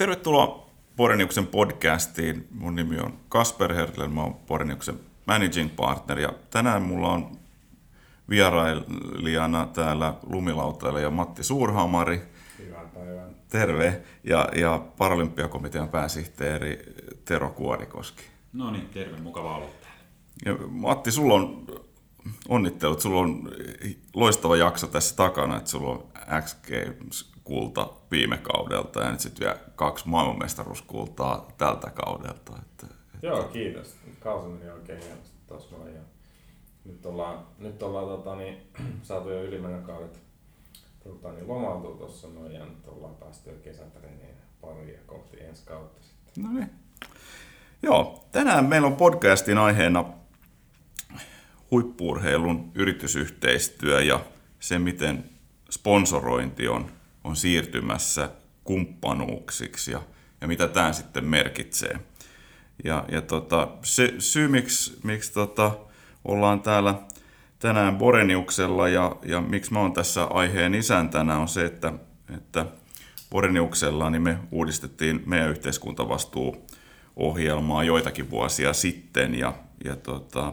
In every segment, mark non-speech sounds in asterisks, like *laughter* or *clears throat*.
Tervetuloa Poreniuksen podcastiin. Mun nimi on Kasper Hertler, mä oon Poreniuksen managing partner ja tänään mulla on vierailijana täällä lumilautailija Matti Suurhamari. Hyvän päivän. Terve. Ja, ja Paralympiakomitean pääsihteeri Tero Kuorikoski. No niin, terve, mukava olla täällä. Ja Matti, sulla on onnittelut, sulla on loistava jakso tässä takana, että sulla on X Games kulta viime kaudelta ja nyt sitten vielä kaksi maailmanmestaruuskultaa tältä kaudelta. Että, että... Joo, kiitos. Kausi meni oikein hienosti tuossa noin. Ja nyt ollaan, nyt ollaan tota, niin, *clears throat* saatu jo ylimenokaudet tota, niin, lomautua tuossa noin ja nyt ollaan päästy jo kesätreeniin pari ja kohti ensi kautta sitten. No niin. Joo, tänään meillä on podcastin aiheena huippuurheilun yritysyhteistyö ja se, miten sponsorointi on, on siirtymässä kumppanuuksiksi ja, ja mitä tämä sitten merkitsee. Ja, ja tota, se syy, miksi, miksi tota, ollaan täällä tänään Boreniuksella ja, ja miksi mä oon tässä aiheen isäntänä on se, että, että Boreniuksella niin me uudistettiin meidän yhteiskuntavastuuohjelmaa joitakin vuosia sitten ja, ja, tota,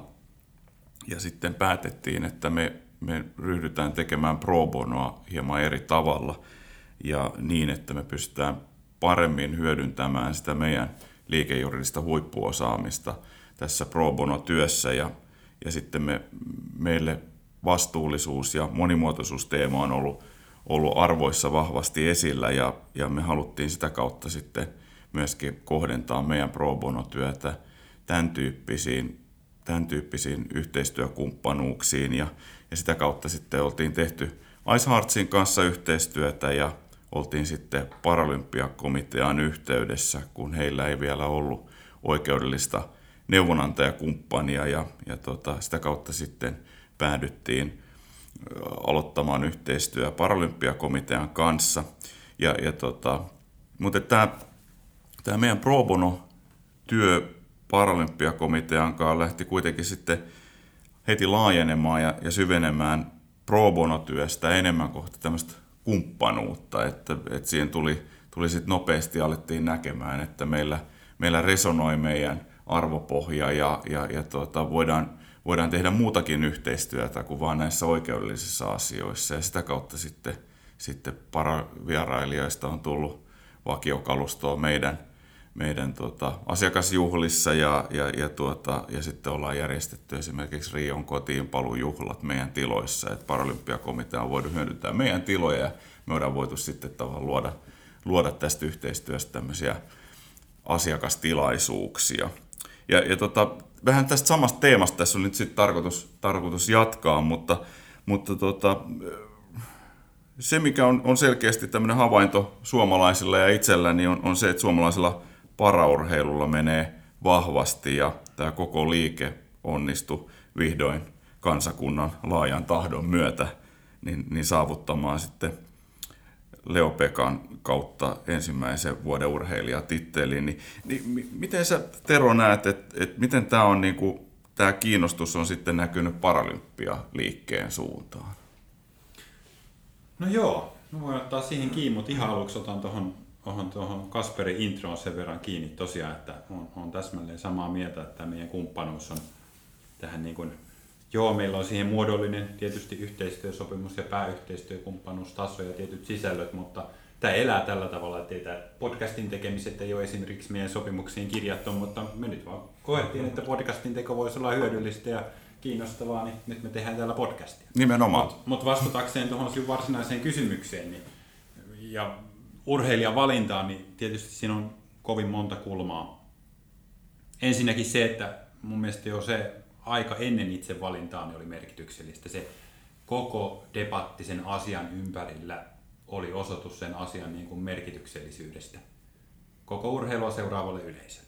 ja sitten päätettiin, että me, me ryhdytään tekemään pro bonoa hieman eri tavalla ja niin, että me pystytään paremmin hyödyntämään sitä meidän liikejuridista huippuosaamista tässä pro bono-työssä ja, ja sitten me, meille vastuullisuus ja monimuotoisuusteema on ollut, ollut arvoissa vahvasti esillä ja, ja me haluttiin sitä kautta sitten myöskin kohdentaa meidän pro bono-työtä tämän tyyppisiin, tämän tyyppisiin yhteistyökumppanuuksiin. Ja, ja sitä kautta sitten oltiin tehty Ice Heartsin kanssa yhteistyötä ja oltiin sitten Paralympiakomitean yhteydessä, kun heillä ei vielä ollut oikeudellista neuvonantajakumppania ja, ja tota, sitä kautta sitten päädyttiin aloittamaan yhteistyö Paralympiakomitean kanssa. Ja, ja tota, mutta tämä, tämä meidän pro bono työ Paralympiakomitean kanssa lähti kuitenkin sitten heti laajenemaan ja, ja syvenemään pro bono työstä enemmän kohti tämmöistä kumppanuutta, että, että siihen tuli, tuli sitten nopeasti alettiin näkemään, että meillä, meillä resonoi meidän arvopohja ja, ja, ja tuota, voidaan, voidaan tehdä muutakin yhteistyötä kuin vain näissä oikeudellisissa asioissa. Ja sitä kautta sitten, sitten paravierailijoista on tullut vakiokalustoa meidän, meidän tuota, asiakasjuhlissa ja, ja, ja, tuota, ja sitten ollaan järjestetty esimerkiksi Rion kotiin palujuhlat meidän tiloissa, että Paralympiakomitea on voinut hyödyntää meidän tiloja ja me ollaan voitu sitten tavallaan luoda, luoda tästä yhteistyöstä tämmöisiä asiakastilaisuuksia. Ja, ja tota, vähän tästä samasta teemasta tässä on nyt sitten tarkoitus, tarkoitus jatkaa, mutta, mutta tota, se mikä on, on selkeästi tämmöinen havainto suomalaisilla ja itselläni on, on se, että suomalaisilla paraurheilulla menee vahvasti ja tämä koko liike onnistui vihdoin kansakunnan laajan tahdon myötä niin, niin saavuttamaan sitten Leo Pekan kautta ensimmäisen vuoden urheilijatittelin. Niin, niin miten sä Tero näet, että et miten tämä on niinku, tämä kiinnostus on sitten näkynyt Paralympialiikkeen suuntaan? No joo, no voin ottaa siihen kiinni, mutta ihan aluksi otan tuohon tuohon, tuohon Kasperin introon sen verran kiinni tosiaan, että on, on täsmälleen samaa mieltä, että meidän kumppanuus on tähän niin kuin, joo, meillä on siihen muodollinen tietysti yhteistyösopimus ja pääyhteistyökumppanuustaso ja tietyt sisällöt, mutta tämä elää tällä tavalla, että tämä podcastin tekemiset ei ole esimerkiksi meidän sopimuksiin kirjattu, mutta me nyt vaan koettiin, että podcastin teko voisi olla hyödyllistä ja kiinnostavaa, niin nyt me tehdään täällä podcastia. Nimenomaan. Mutta mut vastatakseen tuohon varsinaiseen kysymykseen, niin, ja urheilijan valintaan, niin tietysti siinä on kovin monta kulmaa. Ensinnäkin se, että mun mielestä jo se aika ennen itse valintaa niin oli merkityksellistä. Se koko debatti sen asian ympärillä oli osoitus sen asian niin kuin merkityksellisyydestä koko urheilua seuraavalle yleisölle.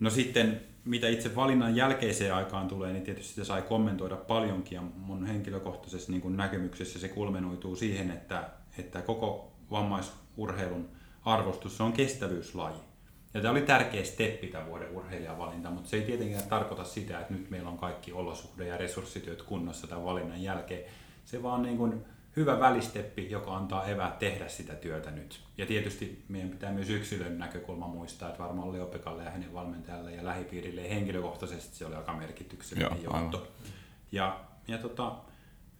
No sitten, mitä itse valinnan jälkeiseen aikaan tulee, niin tietysti sitä sai kommentoida paljonkin ja mun henkilökohtaisessa niin kuin näkemyksessä se kulmenoituu siihen, että, että koko vammaisurheilun arvostus, se on kestävyyslaji. Ja tämä oli tärkeä steppi tämän vuoden urheilijavalinta, mutta se ei tietenkään tarkoita sitä, että nyt meillä on kaikki olosuhde- ja resurssityöt kunnossa tämän valinnan jälkeen. Se vaan niin kuin hyvä välisteppi, joka antaa evät tehdä sitä työtä nyt. Ja tietysti meidän pitää myös yksilön näkökulma muistaa, että varmaan Leopekalle ja hänen valmentajalle ja lähipiirille henkilökohtaisesti se oli aika merkityksellinen Joo, johto. Ja, ja tota,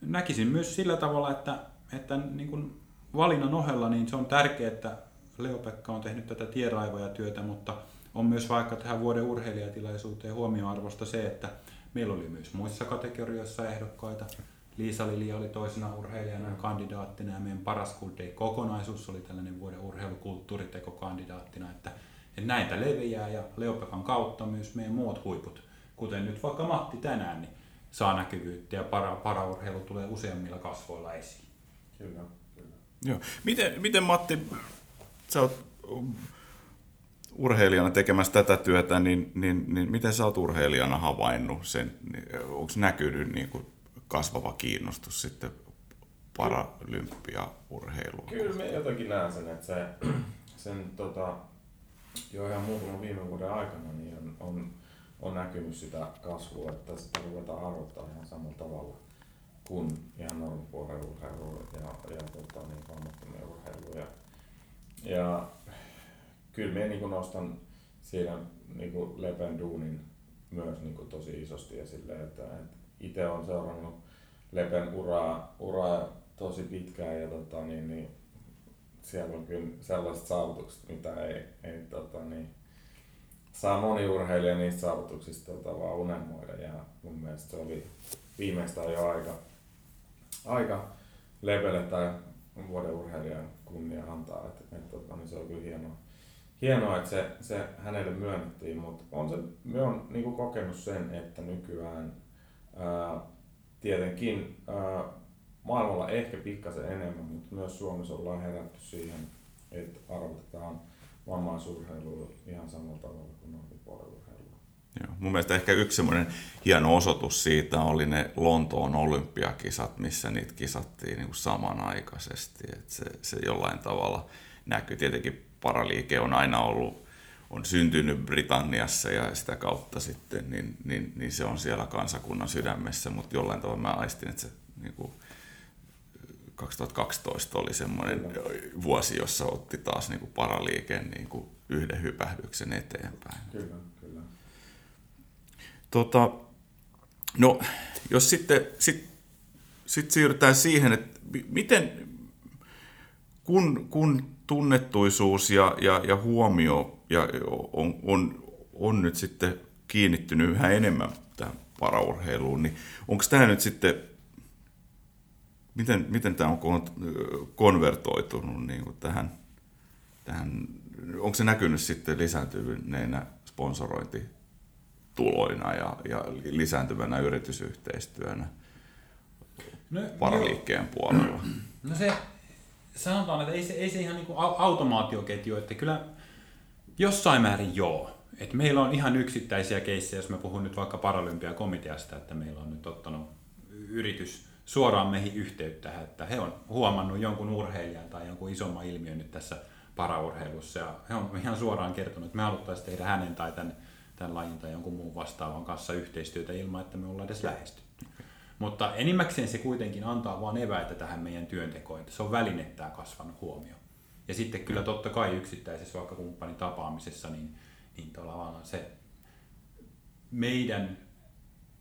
näkisin myös sillä tavalla, että, että niin kuin valinnan ohella niin se on tärkeää, että Leopekka on tehnyt tätä tieraivoja työtä, mutta on myös vaikka tähän vuoden urheilijatilaisuuteen huomioarvosta se, että meillä oli myös muissa kategorioissa ehdokkaita. Liisa Lilja oli toisena urheilijana kandidaattina ja meidän paras Good kokonaisuus oli tällainen vuoden urheilukulttuuriteko kandidaattina, että, että näitä leviää ja Leopekan kautta myös meidän muut huiput, kuten nyt vaikka Matti tänään, niin saa näkyvyyttä ja para, paraurheilu tulee useammilla kasvoilla esiin. Kyllä. Joo. Miten, miten Matti, sä oot urheilijana tekemässä tätä työtä, niin, niin, niin miten sä oot urheilijana havainnut sen? Onko näkynyt niin kuin kasvava kiinnostus sitten paralympiaurheiluun? Kyllä me jotenkin näen sen, että se, sen tota, jo ihan muutaman viime vuoden aikana niin on, on, on näkynyt sitä kasvua, että sitä ruvetaan arvottaa ihan samalla tavalla kuin ihan normipuolen urheilu ja, ja tota, niin vammattomien urheilu. Ja, ja kyllä me niin nostan siinä niin Lepen duunin myös niin tosi isosti esille, että, että itse olen seurannut Lepen uraa, uraa tosi pitkään ja tota, niin, niin, siellä on kyllä sellaiset saavutukset, mitä ei, ei tota, niin, saa moni urheilija niistä saavutuksista tota, vaan unelmoida ja mun mielestä se oli viimeistään jo aika, aika Lepelle tai vuoden urheilijan kunnia antaa, että et, tota, niin se on kyllä hienoa. Hienoa, että se, se hänelle myönnettiin, mutta on se, me on niin kokenut sen, että nykyään ää, tietenkin ää, maailmalla ehkä pikkasen enemmän, mutta myös Suomessa ollaan herätty siihen, että arvotetaan vammaisurheilua ihan samalla tavalla kuin normipuolella Joo. Mun mielestä ehkä yksi semmoinen hieno osoitus siitä oli ne Lontoon olympiakisat, missä niitä kisattiin niin kuin samanaikaisesti. Et se, se jollain tavalla näkyy. Tietenkin paraliike on aina ollut, on syntynyt Britanniassa ja sitä kautta sitten, niin, niin, niin se on siellä kansakunnan sydämessä, mutta jollain tavalla mä aistin, että se niin kuin 2012 oli semmoinen vuosi, jossa otti taas niin kuin paraliike niin kuin yhden hypähdyksen eteenpäin. Kyllä. Tota, no, jos sitten sit, sit siirrytään siihen, että miten, kun, kun tunnettuisuus ja, ja, ja huomio ja on, on, on nyt sitten kiinnittynyt yhä enemmän tähän paraurheiluun, niin onko tämä nyt sitten, miten, miten tämä on konvertoitunut niin kuin tähän, tähän, onko se näkynyt sitten lisääntyväneenä sponsorointituloina ja, ja lisääntyvänä yritysyhteistyönä no, paraliikkeen jo. puolella? *clears throat* No se sanotaan, että ei se, ei se ihan niin kuin automaatioketju, että kyllä jossain määrin joo. Et meillä on ihan yksittäisiä keissejä, jos mä puhun nyt vaikka Paralympiakomiteasta, että meillä on nyt ottanut yritys suoraan meihin yhteyttä, että he on huomannut jonkun urheilijan tai jonkun isomman ilmiön nyt tässä paraurheilussa ja he on ihan suoraan kertonut, että me haluttaisiin tehdä hänen tai tämän, tämän lajin tai jonkun muun vastaavan kanssa yhteistyötä ilman, että me ollaan edes lähesty. Mutta enimmäkseen se kuitenkin antaa vain eväitä tähän meidän työntekoon, että se on väline tämä kasvanut huomio. Ja sitten kyllä totta kai yksittäisessä vaikka kumppanin tapaamisessa, niin, niin tavallaan se meidän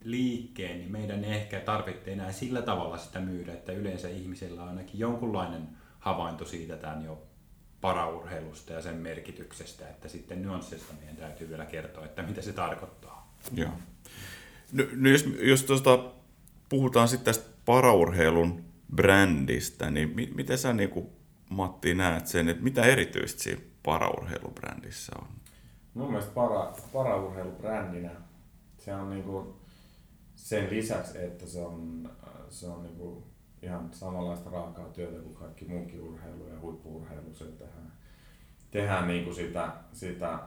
liikkeen, niin meidän ei ehkä tarvitse enää sillä tavalla sitä myydä, että yleensä ihmisellä on ainakin jonkunlainen havainto siitä tämän jo paraurheilusta ja sen merkityksestä, että sitten nyanssista meidän täytyy vielä kertoa, että mitä se tarkoittaa. Joo. No, no jos, jos tuosta puhutaan sitten tästä paraurheilun brändistä, niin mi- miten sä niin kuin, Matti näet sen, että mitä erityistä siinä paraurheilubrändissä on? Mun mielestä para, paraurheilubrändinä se on niin kuin sen lisäksi, että se on, se on niin kuin ihan samanlaista raakaa työtä kuin kaikki muukin urheilu ja huippuurheilu. Se tehdään, tehdään niin kuin sitä, sitä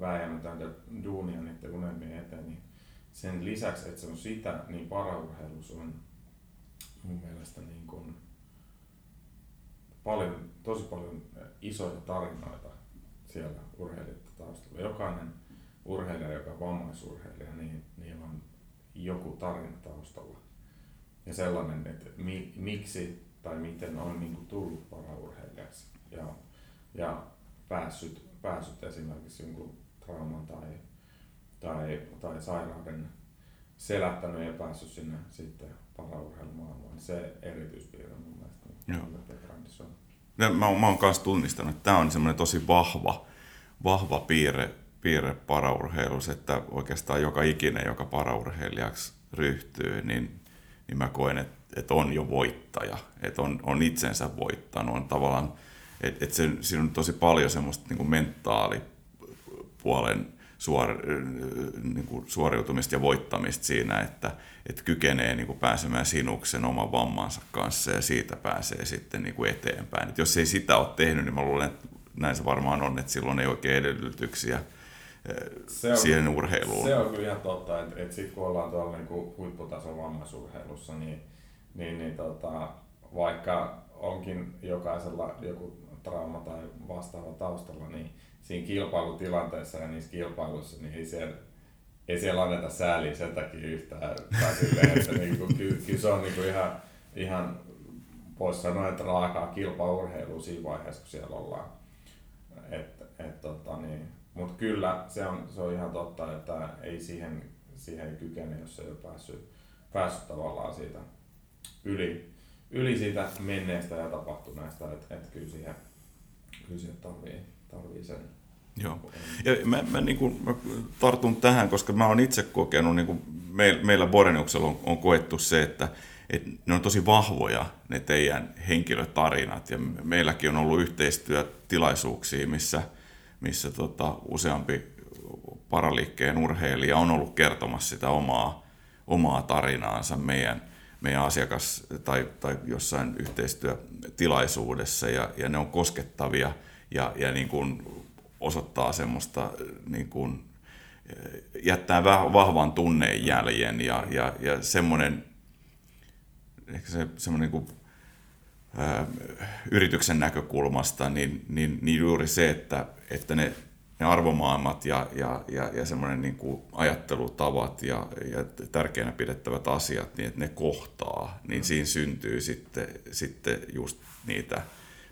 vääjäämätöntä duunia niiden unelmien eteen, niin sen lisäksi, että se on sitä, niin paraurheilus on mun mielestä niin kuin paljon, tosi paljon isoja tarinoita siellä urheilijoiden taustalla. Jokainen urheilija, joka on vammaisurheilija, niin niillä on joku tarina taustalla. Ja sellainen, että mi, miksi tai miten on niin kuin tullut paraurheilijaksi ja, ja päässyt, päässyt esimerkiksi jonkun trauman tai, tai, tai sairauden selättänyt ja päässyt sinne sitten paraurheilumaailmaan. Se erityispiirre mun mielestä. Joo. Mä, mä oon myös tunnistanut, että tämä on semmoinen tosi vahva, vahva piirre, piirre paraurheilussa, että oikeastaan joka ikinen, joka paraurheilijaksi ryhtyy, niin, niin mä koen, että, että on jo voittaja, että on, on itsensä voittanut, on tavallaan, että, se, siinä on tosi paljon semmoista niin mentaalipuolen suor, niin kuin suoriutumista ja voittamista siinä, että, että kykenee niin kuin pääsemään sinuksen oman vammansa kanssa ja siitä pääsee sitten niin kuin eteenpäin. Et jos ei sitä ole tehnyt, niin mä luulen, että näin se varmaan on, että silloin ei oikein edellytyksiä se on, siihen urheiluun. Se on kyllä ihan totta, että, että sitten kun ollaan tuolla niin kuin huipputason vammaisurheilussa, niin, niin, niin tota, vaikka onkin jokaisella joku trauma tai vastaava taustalla, niin siinä kilpailutilanteessa ja niissä kilpailuissa, niin ei siellä, ei siellä anneta sääliä sen takia yhtään. Tai silleen, että niin kuin, ky, ky, se on niin kuin ihan, ihan voisi sanoa, että raakaa kilpaurheilu siinä vaiheessa, kun siellä ollaan. Et, et, tota, niin. Mutta kyllä se on, se on ihan totta, että ei siihen, siihen kykene, jos ei ole päässyt, päässyt tavallaan siitä yli, yli siitä menneestä ja tapahtuneesta, että et kyllä siihen, kyllä siihen tarvii, tarvii sen. Joo. Ja mä, mä, niin kuin, mä tartun tähän, koska mä oon itse kokenut, niin kuin meillä, meillä Boreniuksella on, on koettu se, että, että ne on tosi vahvoja ne teidän henkilötarinat. Ja meilläkin on ollut yhteistyötilaisuuksia, missä, missä tota, useampi paraliikkeen urheilija on ollut kertomassa sitä omaa, omaa tarinaansa meidän, meidän asiakas- tai, tai jossain yhteistyötilaisuudessa. Ja, ja ne on koskettavia ja, ja niin kuin osoittaa semmoista niin kuin, jättää vahvan tunnejäljen ja, ja, ja semmoinen, ehkä se, semmoinen niin kuin, ää, yrityksen näkökulmasta, niin, niin, niin juuri se, että, että ne, ne arvomaailmat ja, ja, ja, ja semmoinen niin kuin ajattelutavat ja, ja tärkeänä pidettävät asiat, niin että ne kohtaa, niin siinä syntyy sitten, sitten just niitä,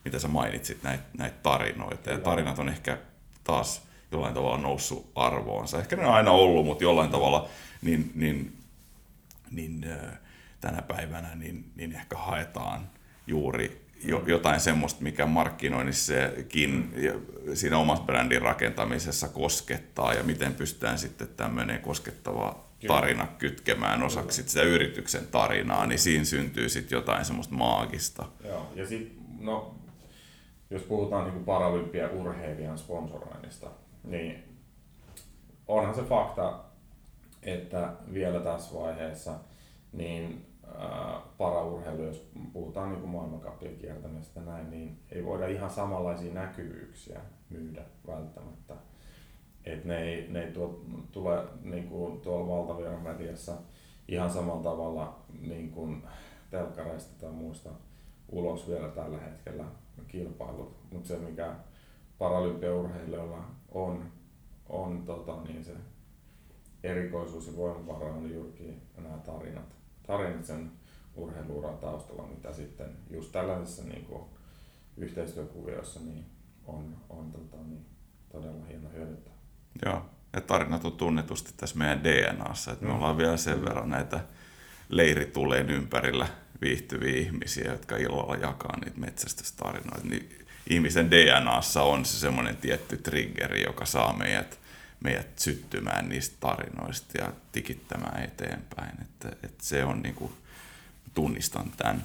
mitä sä mainitsit, näitä, näitä tarinoita. Ja tarinat on ehkä taas jollain tavalla noussut arvoonsa. Ehkä ne on aina ollut, mutta jollain tavalla niin, niin, niin tänä päivänä niin, niin ehkä haetaan juuri jotain semmoista, mikä markkinoinnissakin ja siinä omassa brändin rakentamisessa koskettaa ja miten pystytään sitten tämmöinen koskettava tarina kytkemään osaksi sitä yrityksen tarinaa, niin siinä syntyy sitten jotain semmoista maagista. Joo, ja sitten no, jos puhutaan niin paralympia-urheilijan sponsoroinnista, niin onhan se fakta, että vielä tässä vaiheessa niin paraurheilu, jos puhutaan niin maailmankappien kiertämisestä näin, niin ei voida ihan samanlaisia näkyvyyksiä myydä välttämättä. Et ne ei, ne ei tuo, tule niin kuin tuolla valtaviran mediassa ihan samalla tavalla niin kuin telkkareista tai muista ulos vielä tällä hetkellä kilpailut. Mutta se, mikä paralympiaurheilijoilla on, on tota, niin se erikoisuus ja voimavara on juurikin nämä tarinat. Tarinat sen urheiluuran taustalla, mitä sitten just tällaisessa niin kuin, yhteistyökuviossa niin on, on tota, niin, todella hieno hyödyntää. Joo, ja tarinat on tunnetusti tässä meidän DNAssa, että me mm. ollaan vielä sen verran näitä leirituleen ympärillä viihtyviä ihmisiä, jotka illalla jakaa niitä metsästystarinoita, niin ihmisen DNAssa on se semmoinen tietty triggeri, joka saa meidät, meidät syttymään niistä tarinoista ja tikittämään eteenpäin. Että, että se on niin kuin, tunnistan tämän.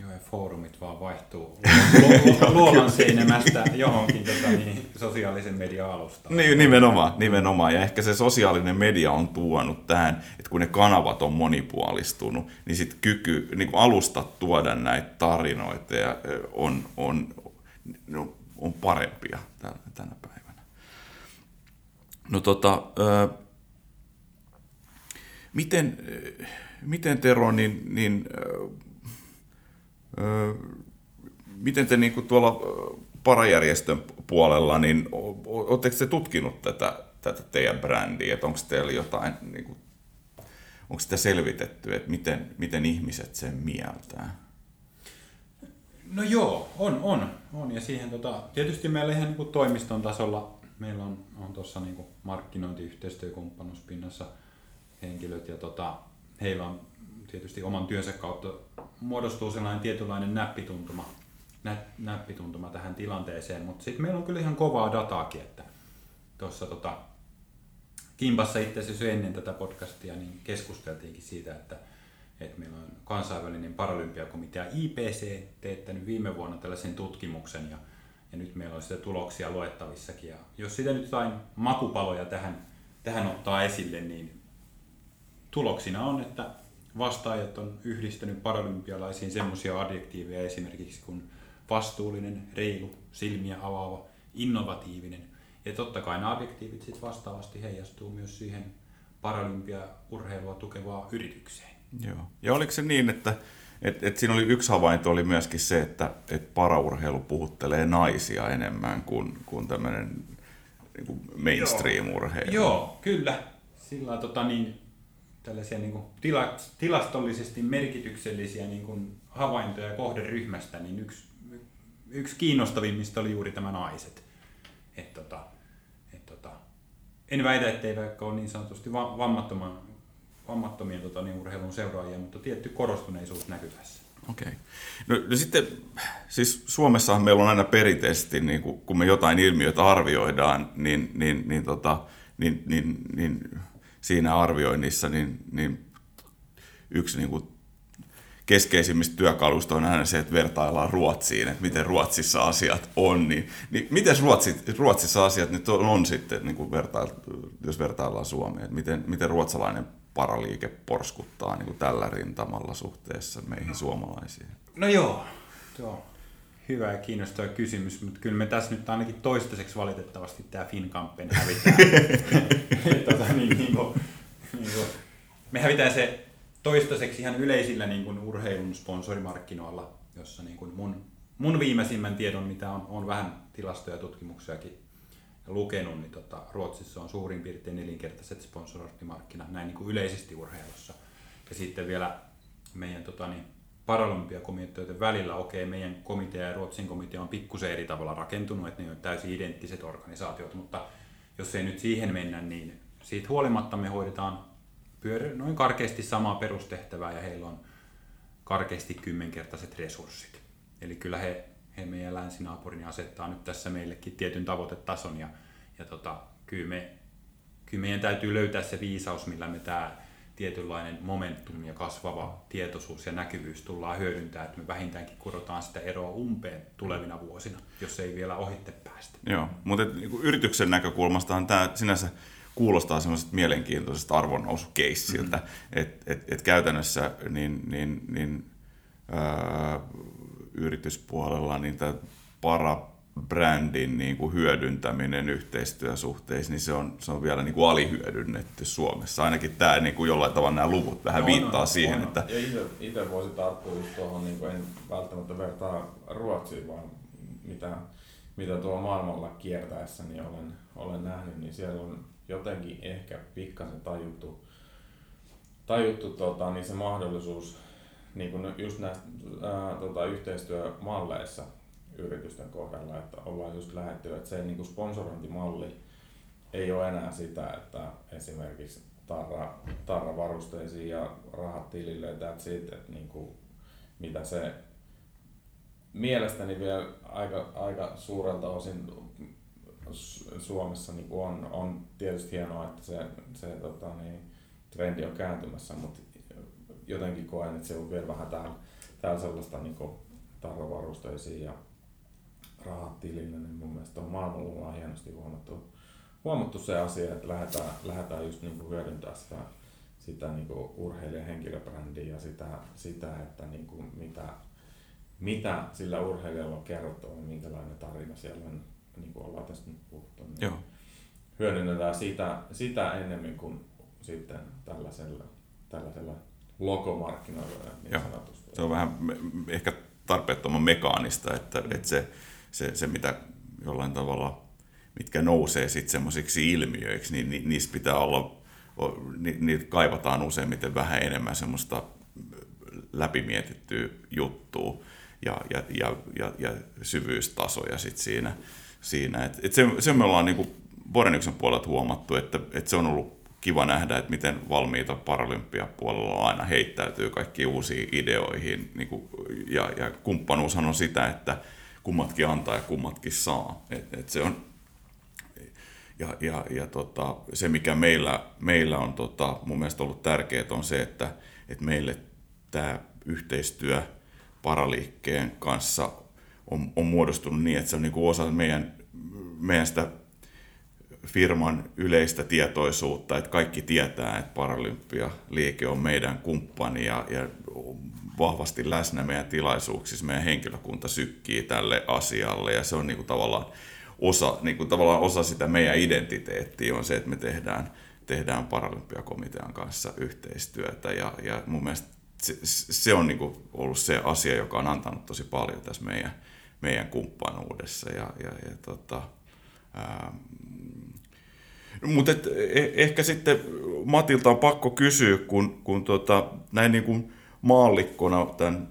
Joo, ja foorumit vaan vaihtuu *laughs* luolan seinemästä johonkin tota, niin, sosiaalisen median alustaan. Niin, nimenomaan, nimenomaan. Ja ehkä se sosiaalinen media on tuonut tähän, että kun ne kanavat on monipuolistunut, niin sitten kyky niin kuin alustat tuoda näitä tarinoita ja on, on, no, on parempia tänä päivänä. No tota, miten, miten Tero, niin, niin miten te niin kuin tuolla parajärjestön puolella, niin oletteko te tutkinut tätä, tätä teidän brändiä, että onko teillä jotain, niin kuin, onko sitä selvitetty, että miten, miten ihmiset sen mieltää? No joo, on, on. on. Ja siihen tota, tietysti meillä ihan niin kuin toimiston tasolla meillä on, on tuossa niin markkinointiyhteistyökumppanuuspinnassa henkilöt ja tota, heillä on tietysti oman työnsä kautta muodostuu sellainen tietynlainen näppituntuma, nä, näppituntuma tähän tilanteeseen, mutta sitten meillä on kyllä ihan kovaa dataakin, että tuossa tota, Kimpassa itse asiassa ennen tätä podcastia niin keskusteltiinkin siitä, että, että meillä on kansainvälinen paralympiakomitea IPC teettänyt viime vuonna tällaisen tutkimuksen ja, ja nyt meillä on sitä tuloksia luettavissakin. Ja jos sitä nyt jotain makupaloja tähän, tähän ottaa esille, niin tuloksina on, että vastaajat on yhdistänyt paralympialaisiin semmoisia adjektiiveja esimerkiksi kuin vastuullinen, reilu, silmiä avaava, innovatiivinen. Ja totta kai nämä adjektiivit sitten vastaavasti heijastuu myös siihen paralympiaurheilua tukevaan yritykseen. Joo. Ja oliko se niin, että et, et siinä oli yksi havainto oli myöskin se, että et paraurheilu puhuttelee naisia enemmän kuin, kuin tämmöinen niin mainstream-urheilu? Joo, Joo kyllä. Sillä tota, niin, tällaisia niin kuin tila, tilastollisesti merkityksellisiä niin kuin havaintoja kohderyhmästä, niin yksi, yksi kiinnostavimmista oli juuri tämä naiset. Et, tota, et, tota, en väitä, ettei vaikka ole niin sanotusti vammattoman, vammattomien tota, niin urheilun seuraajia, mutta tietty korostuneisuus näkyy tässä. Okei. No, no sitten, siis Suomessahan meillä on aina perinteisesti, niin kun, kun me jotain ilmiötä arvioidaan, niin, niin, niin, tota, niin, niin, niin siinä arvioinnissa, niin, niin yksi niin kuin keskeisimmistä työkaluista on aina se, että vertaillaan Ruotsiin, että miten Ruotsissa asiat on. Niin, niin miten Ruotsi, Ruotsissa asiat nyt on, on sitten, niin kuin vertail, jos vertaillaan Suomeen, että miten, miten ruotsalainen paraliike porskuttaa niin kuin tällä rintamalla suhteessa meihin suomalaisiin? No joo, joo. Hyvä ja kiinnostava kysymys, mutta kyllä me tässä nyt ainakin toistaiseksi valitettavasti tämä Finkampen hävitään. *laughs* tota, niin, niin kuin, niin kuin, me hävitään se toistaiseksi ihan yleisillä niin kuin urheilun sponsorimarkkinoilla, jossa niin kuin mun, mun viimeisimmän tiedon, mitä on, on vähän tilastoja ja tutkimuksiakin lukenut, niin tota, Ruotsissa on suurin piirtein nelinkertaiset sponsorointimarkkinat näin niin kuin yleisesti urheilussa. Ja sitten vielä meidän tota, niin, paralympiakomiteoiden välillä, okei, meidän komitea ja Ruotsin komitea on pikkusen eri tavalla rakentunut, että ne on täysin identtiset organisaatiot, mutta jos ei nyt siihen mennä, niin siitä huolimatta me hoidetaan pyörä, noin karkeasti samaa perustehtävää ja heillä on karkeasti kymmenkertaiset resurssit. Eli kyllä he, he meidän länsinaapurin asettaa nyt tässä meillekin tietyn tavoitetason ja, ja tota, kyllä, me, kyllä meidän täytyy löytää se viisaus, millä me tämä tietynlainen momentum ja kasvava tietoisuus ja näkyvyys tullaan hyödyntämään, että me vähintäänkin kurotaan sitä eroa umpeen tulevina vuosina, jos ei vielä ohitte päästä. Joo, mutta et, niin yrityksen näkökulmastahan tämä sinänsä kuulostaa semmoiselta mielenkiintoisesta arvonnousukeissiltä, mm-hmm. että et, et käytännössä niin, niin, niin, ää, yrityspuolella niin tämä para brändin niin kuin hyödyntäminen yhteistyösuhteissa, niin se on, se on vielä niin kuin alihyödynnetty Suomessa. Ainakin tämä niin kuin jollain tavalla nämä luvut vähän no, viittaa no, siihen. On. Että... Ja itse, itse voisi tarttua just tuohon, niin kuin en välttämättä vertaa Ruotsiin, vaan mitä, mitä tuolla maailmalla kiertäessä niin olen, olen nähnyt, niin siellä on jotenkin ehkä pikkasen tajuttu, tajuttu tota, niin se mahdollisuus niin kuin just näistä ää, tota, yhteistyömalleissa yritysten kohdalla, että ollaan just lähetty, että se niin kuin sponsorointimalli ei ole enää sitä, että esimerkiksi tarra, tarra varusteisiin ja rahat tilille, that's it, että niin kuin, mitä se mielestäni vielä aika, aika suurelta osin Suomessa niin on, on tietysti hienoa, että se, se tota, niin, trendi on kääntymässä, mutta jotenkin koen, että se on vielä vähän täällä, täällä sellaista niin tarrovarusteisiin ja rahat tilille, niin mun mielestä on maailmalla hienosti huomattu, huomattu se asia, että lähdetään, lähdetään just niin kuin hyödyntää sitä, sitä niin kuin urheilijan henkilöbrändiä ja sitä, sitä että niin kuin mitä, mitä sillä urheilijalla on kerrottava ja minkälainen tarina siellä on, niin kuin ollaan tästä nyt puhuttu. Niin Joo. Hyödynnetään sitä, sitä enemmän kuin sitten tällaisella, tällaisella logomarkkinoilla niin Joo. sanotusti. Se on vähän ehkä tarpeettoman mekaanista, että, että se, se, se, mitä jollain tavalla, mitkä nousee sitten semmoisiksi ilmiöiksi, niin, niin niissä pitää olla, niitä kaivataan useimmiten vähän enemmän semmoista läpimietittyä juttua. ja, ja, ja, ja, ja syvyystasoja sit siinä. siinä. Et, et se, se me ollaan niin Boreniuksen puolelta huomattu, että, että se on ollut kiva nähdä, että miten valmiita paralympiapuolella aina heittäytyy kaikkiin uusiin ideoihin. Niin kuin, ja, ja kumppanuushan on sitä, että kummatkin antaa ja kummatkin saa. Et, et se on, ja, ja, ja tota, se, mikä meillä, meillä on tota, mun mielestä ollut tärkeää, on se, että, että meille tämä yhteistyö paraliikkeen kanssa on, on muodostunut niin, että se on niin kuin osa meidän, meidän sitä firman yleistä tietoisuutta, että kaikki tietää, että Paralympialiike on meidän kumppani ja, ja vahvasti läsnä meidän tilaisuuksissa. Meidän henkilökunta sykkii tälle asialle ja se on niin kuin tavallaan, osa, niin kuin tavallaan osa sitä meidän identiteettiä on se, että me tehdään, tehdään Paralympiakomitean kanssa yhteistyötä ja, ja mun mielestä se, se on niin kuin ollut se asia, joka on antanut tosi paljon tässä meidän, meidän kumppanuudessa ja, ja, ja tota, ää, mutta e- ehkä sitten Matilta on pakko kysyä, kun, kun tota, näin niin kuin maallikkona tämän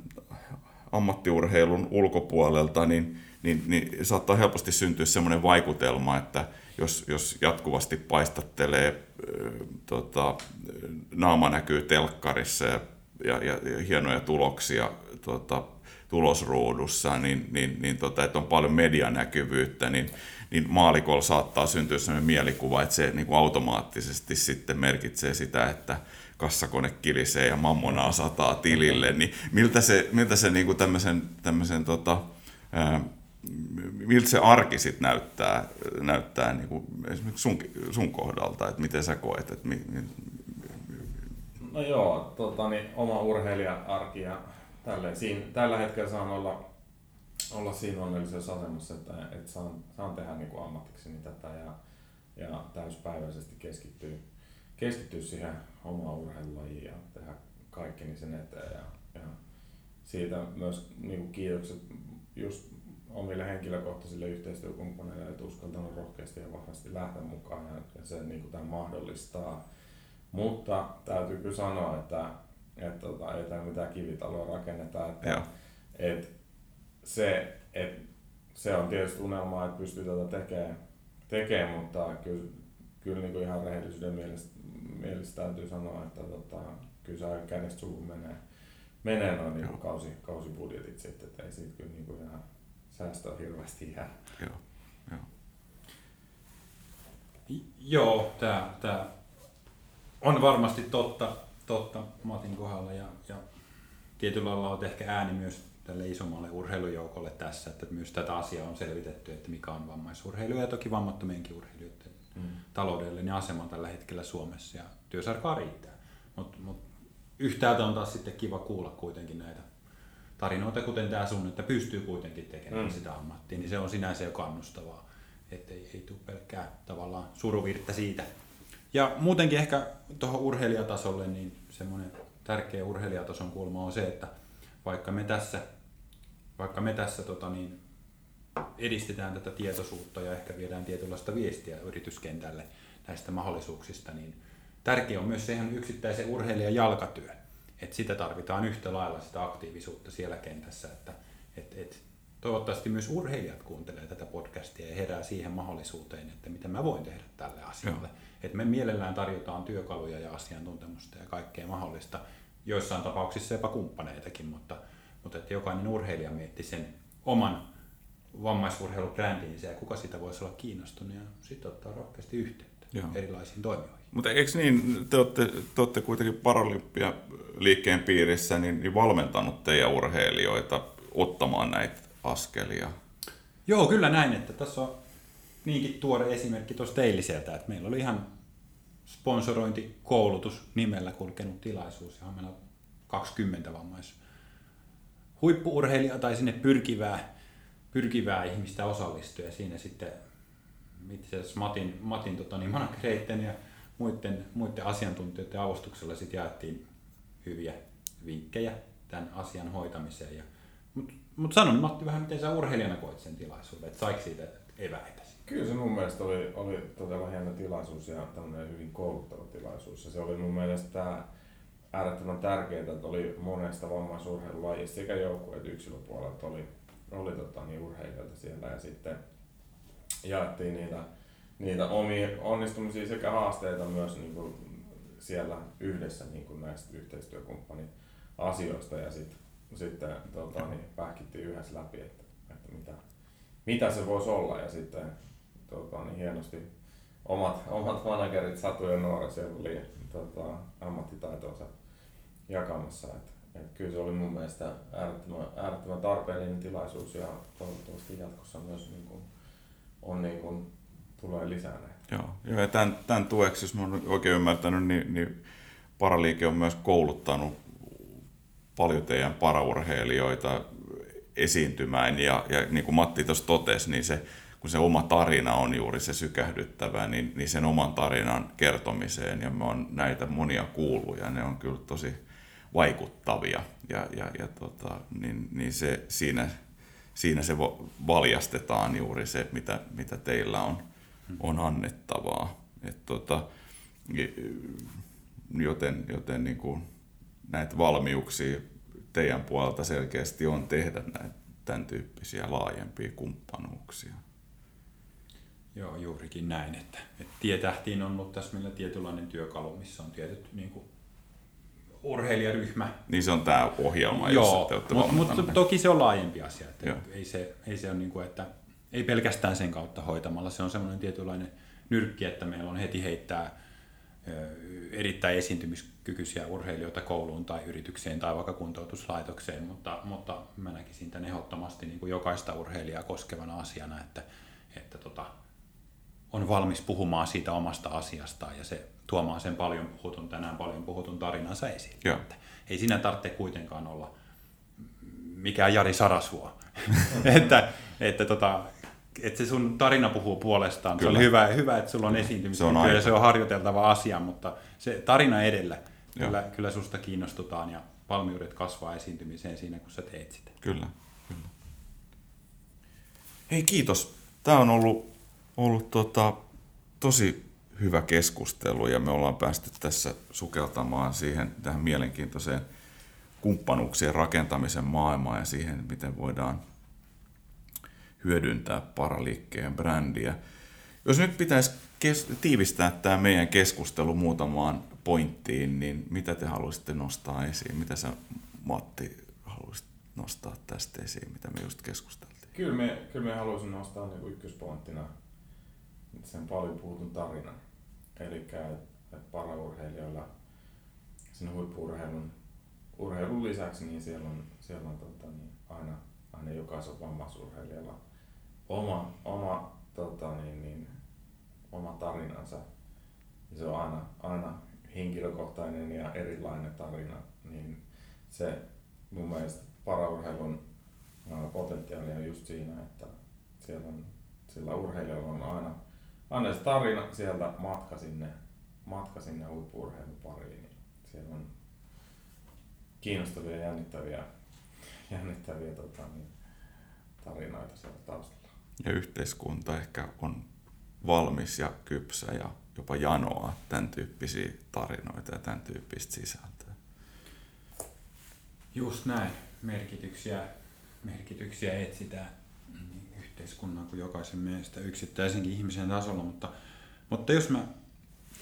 ammattiurheilun ulkopuolelta, niin, niin, niin saattaa helposti syntyä sellainen vaikutelma, että jos, jos jatkuvasti paistattelee, tota, naama näkyy telkkarissa ja, ja, ja, ja hienoja tuloksia tota, tulosruudussa, niin, niin, niin tota, että on paljon medianäkyvyyttä, niin niin maalikolla saattaa syntyä sellainen mielikuva, että se niin kuin automaattisesti sitten merkitsee sitä, että kassakone kilisee ja mammonaa sataa tilille, niin miltä se, miltä se niin kuin tämmöisen, tämmöisen tota, ää, miltä se arki sitten näyttää, näyttää niin kuin esimerkiksi sun, sun kohdalta, että miten sä koet? Että mi, mi... No joo, tota, niin, oma urheilija-arki ja tälleen, siinä, tällä hetkellä saan olla olla siinä onnellisessa asemassa, että, että saan, saan tehdä niin kuin ammatikseni tätä ja, ja täyspäiväisesti keskittyä, keskittyä siihen omaan urheilulajiin ja tehdä kaikkeni sen eteen. Ja, ja siitä myös niin kuin kiitokset just omille henkilökohtaisille yhteistyökumppaneille, että uskaltanut rohkeasti ja vahvasti lähteä mukaan ja, ja se niin kuin tämän mahdollistaa. Mutta täytyy kyllä sanoa, että, että tota, ei tämä mitään kivitaloa rakenneta. Että, että se, et, se on tietysti unelma, että pystyy tätä tekemään, tekemään mutta kyllä, kyllä niin kuin ihan rehellisyyden mielestä, mielestä täytyy sanoa, että tota, kyllä se aika kädestä suuhun menee, menee noin niin kausi, kausibudjetit sitten, että ei siitä kyllä niin kuin ihan säästöä hirveästi jää. Joo, joo. Joo, tämä, tämä on varmasti totta, totta Matin kohdalla ja, ja tietyllä lailla on ehkä ääni myös tälle isommalle urheilujoukolle tässä, että myös tätä asiaa on selvitetty, että mikä on vammaisurheilu ja toki vammattomienkin urheilijoiden mm. taloudellinen asema tällä hetkellä Suomessa ja työsarkaa riittää. Mutta mut yhtäältä on taas sitten kiva kuulla kuitenkin näitä tarinoita, kuten tämä sun, että pystyy kuitenkin tekemään mm. sitä ammattia, niin se on sinänsä jo kannustavaa, ettei ei tule pelkkää tavallaan suruvirttä siitä. Ja muutenkin ehkä tuohon urheilijatasolle, niin semmoinen tärkeä urheilijatason kulma on se, että vaikka me tässä, vaikka me tässä tota niin, edistetään tätä tietoisuutta ja ehkä viedään tietynlaista viestiä yrityskentälle näistä mahdollisuuksista, niin tärkeä on myös se ihan yksittäisen urheilijan jalkatyö. Että sitä tarvitaan yhtä lailla sitä aktiivisuutta siellä kentässä, että et, et, toivottavasti myös urheilijat kuuntelee tätä podcastia ja herää siihen mahdollisuuteen, että mitä mä voin tehdä tälle asialle. Että me mielellään tarjotaan työkaluja ja asiantuntemusta ja kaikkea mahdollista, joissain tapauksissa jopa kumppaneitakin, mutta, mutta että jokainen urheilija mietti sen oman vammaisurheilubrändinsä ja kuka sitä voisi olla kiinnostunut ja sitten ottaa rohkeasti yhteyttä Joo. erilaisiin toimijoihin. Mutta eikö niin, te olette, te olette kuitenkin Paralympia-liikkeen piirissä niin, niin valmentanut teidän urheilijoita ottamaan näitä askelia? Joo, kyllä näin, että tässä on niinkin tuore esimerkki tuosta eiliseltä, että meillä oli ihan sponsorointikoulutus nimellä kulkenut tilaisuus, johon meillä on 20 vammais huippuurheilijaa tai sinne pyrkivää, pyrkivää ihmistä osallistua ja siinä sitten itse asiassa Matin, Matin tota, niin managereiden ja muiden, muiden asiantuntijoiden avustuksella sitten jaettiin hyviä vinkkejä tämän asian hoitamiseen. Ja, mutta mut sanon Matti vähän, miten sä urheilijana koit sen tilaisuuden, että saiko siitä eväitä? Kyllä se mun mielestä oli, oli todella hieno tilaisuus ja tämmöinen hyvin kouluttava tilaisuus. Ja se oli mun mielestä äärettömän tärkeää, että oli monesta vammaisurheilulajista sekä joukkue- että yksilöpuolelta oli, oli tota, niin urheilijoita siellä. Ja sitten jaettiin niitä, niitä omia onnistumisia sekä haasteita myös niin kuin siellä yhdessä niin kuin näistä yhteistyökumppanit asioista. Ja sit, sitten tota, niin, pähkittiin yhdessä läpi, että, että mitä, mitä se voisi olla. Ja sitten tota, niin hienosti omat, omat managerit Satu ja Noora siellä oli tota, ammattitaitonsa jakamassa. Et, et kyllä se oli mun mielestä äärettömän, äärettömän tarpeellinen tilaisuus ja toivottavasti jatkossa myös niin kuin, on niin kuin, tulee lisää näitä. Joo, joo ja tämän, tämän tueksi, jos olen oikein ymmärtänyt, niin, niin Paraliike on myös kouluttanut paljon teidän paraurheilijoita esiintymään ja, ja niin kuin Matti tuossa totesi, niin se, kun se oma tarina on juuri se sykähdyttävä, niin, niin sen oman tarinan kertomiseen, ja me on näitä monia kuullut, ja ne on kyllä tosi vaikuttavia, ja, ja, ja tota, niin, niin se, siinä, siinä se valjastetaan juuri se, mitä, mitä teillä on, on annettavaa. Et tota, joten joten niin kuin näitä valmiuksia teidän puolelta selkeästi on tehdä näitä tämän tyyppisiä laajempia kumppanuuksia. Joo, juurikin näin, että, että tietähtiin on ollut tässä meillä tietynlainen työkalu, missä on tietyt niin kuin, urheilijaryhmä. Niin se on tämä ohjelma, Joo, jossa mutta, mutta toki se on laajempi asia, että ei se, ei se ole niin kuin, että ei pelkästään sen kautta hoitamalla, se on semmoinen tietynlainen nyrkki, että meillä on heti heittää erittäin esiintymiskykyisiä urheilijoita kouluun tai yritykseen tai vaikka kuntoutuslaitokseen, mutta, mutta mä näkisin tämän ehdottomasti niin kuin jokaista urheilijaa koskevana asiana, että, että tota, on valmis puhumaan siitä omasta asiastaan ja se tuomaan sen paljon puhutun, tänään paljon puhutun tarinansa esiin. Joo. Että ei siinä tarvitse kuitenkaan olla mikään Jari Sarasvuo. *laughs* että, että, tota, että se sun tarina puhuu puolestaan. Kyllä. Se on hyvä, hyvä, että sulla on esiintymistä ja se on harjoiteltava asia, mutta se tarina edellä, kyllä, kyllä susta kiinnostutaan ja valmiudet kasvaa esiintymiseen siinä, kun sä teet sitä. Kyllä, kyllä. Hei kiitos. Tämä on ollut ollut tota, tosi hyvä keskustelu ja me ollaan päästy tässä sukeltamaan siihen tähän mielenkiintoiseen kumppanuuksien rakentamisen maailmaan ja siihen, miten voidaan hyödyntää paraliikkeen brändiä. Jos nyt pitäisi kes- tiivistää tämä meidän keskustelu muutamaan pointtiin, niin mitä te haluaisitte nostaa esiin? Mitä sä Matti haluaisit nostaa tästä esiin, mitä me just keskusteltiin? Kyllä me, kyllä me haluaisin nostaa niin ykköspointtina sen paljon puhutun tarinan. Eli paraurheilijoilla siinä huippuurheilun urheilun lisäksi niin siellä on, siellä on tota, niin aina, aina jokaisen vammaisurheilijalla oma, oma, tota, niin, niin, oma tarinansa. Ja se on aina, aina henkilökohtainen ja erilainen tarina. Niin se mun mielestä paraurheilun potentiaali on just siinä, että siellä on, sillä urheilijalla on aina aina se tarina sieltä matka sinne, matka sinne huippuurheilun pariin. Niin siellä on kiinnostavia ja jännittäviä, jännittäviä tota, niin, tarinoita siellä taustalla. Ja yhteiskunta ehkä on valmis ja kypsä ja jopa janoa tämän tyyppisiä tarinoita ja tämän tyyppistä sisältöä. Just näin. Merkityksiä, merkityksiä etsitään yhteiskunnan kuin jokaisen meistä yksittäisenkin ihmisen tasolla, mutta, mutta jos mä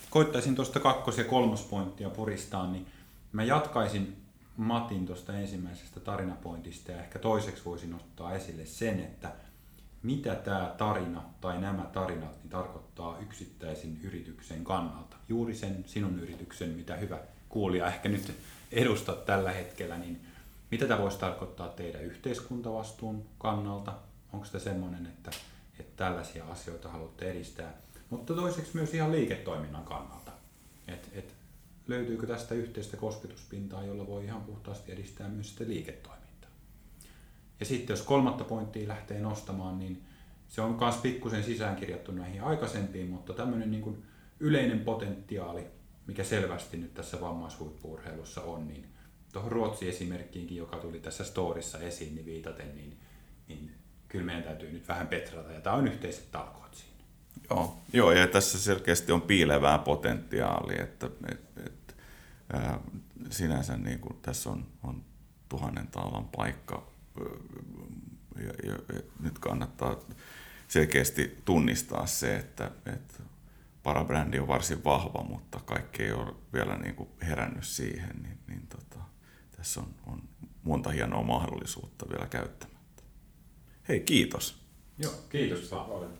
koittaisin tuosta kakkos- ja kolmospointtia puristaa, niin mä jatkaisin Matin tuosta ensimmäisestä tarinapointista ja ehkä toiseksi voisin ottaa esille sen, että mitä tämä tarina tai nämä tarinat niin tarkoittaa yksittäisen yrityksen kannalta. Juuri sen sinun yrityksen, mitä hyvä kuulija ehkä nyt edustat tällä hetkellä, niin mitä tämä voisi tarkoittaa teidän yhteiskuntavastuun kannalta, onko se semmoinen, että, että tällaisia asioita haluatte edistää. Mutta toiseksi myös ihan liiketoiminnan kannalta. Et, et löytyykö tästä yhteistä kosketuspintaa, jolla voi ihan puhtaasti edistää myös sitä liiketoimintaa. Ja sitten jos kolmatta pointtia lähtee nostamaan, niin se on myös pikkusen sisäänkirjattu näihin aikaisempiin, mutta tämmöinen niin kuin yleinen potentiaali, mikä selvästi nyt tässä vammaishuippuurheilussa on, niin tuohon Ruotsi-esimerkkiinkin, joka tuli tässä storissa esiin, niin viitaten, niin, niin kyllä meidän täytyy nyt vähän petrata, ja tämä on yhteiset talkoot siinä. Joo, joo ja tässä selkeästi on piilevää potentiaalia, että et, et, ää, sinänsä niin kuin, tässä on, on tuhannen taalan paikka ja, ja, ja nyt kannattaa selkeästi tunnistaa se, että, että parabrändi on varsin vahva, mutta kaikki ei ole vielä niin kuin herännyt siihen, niin, niin tota, tässä on, on monta hienoa mahdollisuutta vielä käyttämättä. Hei, kiitos. Joo, kiitos. Paljon.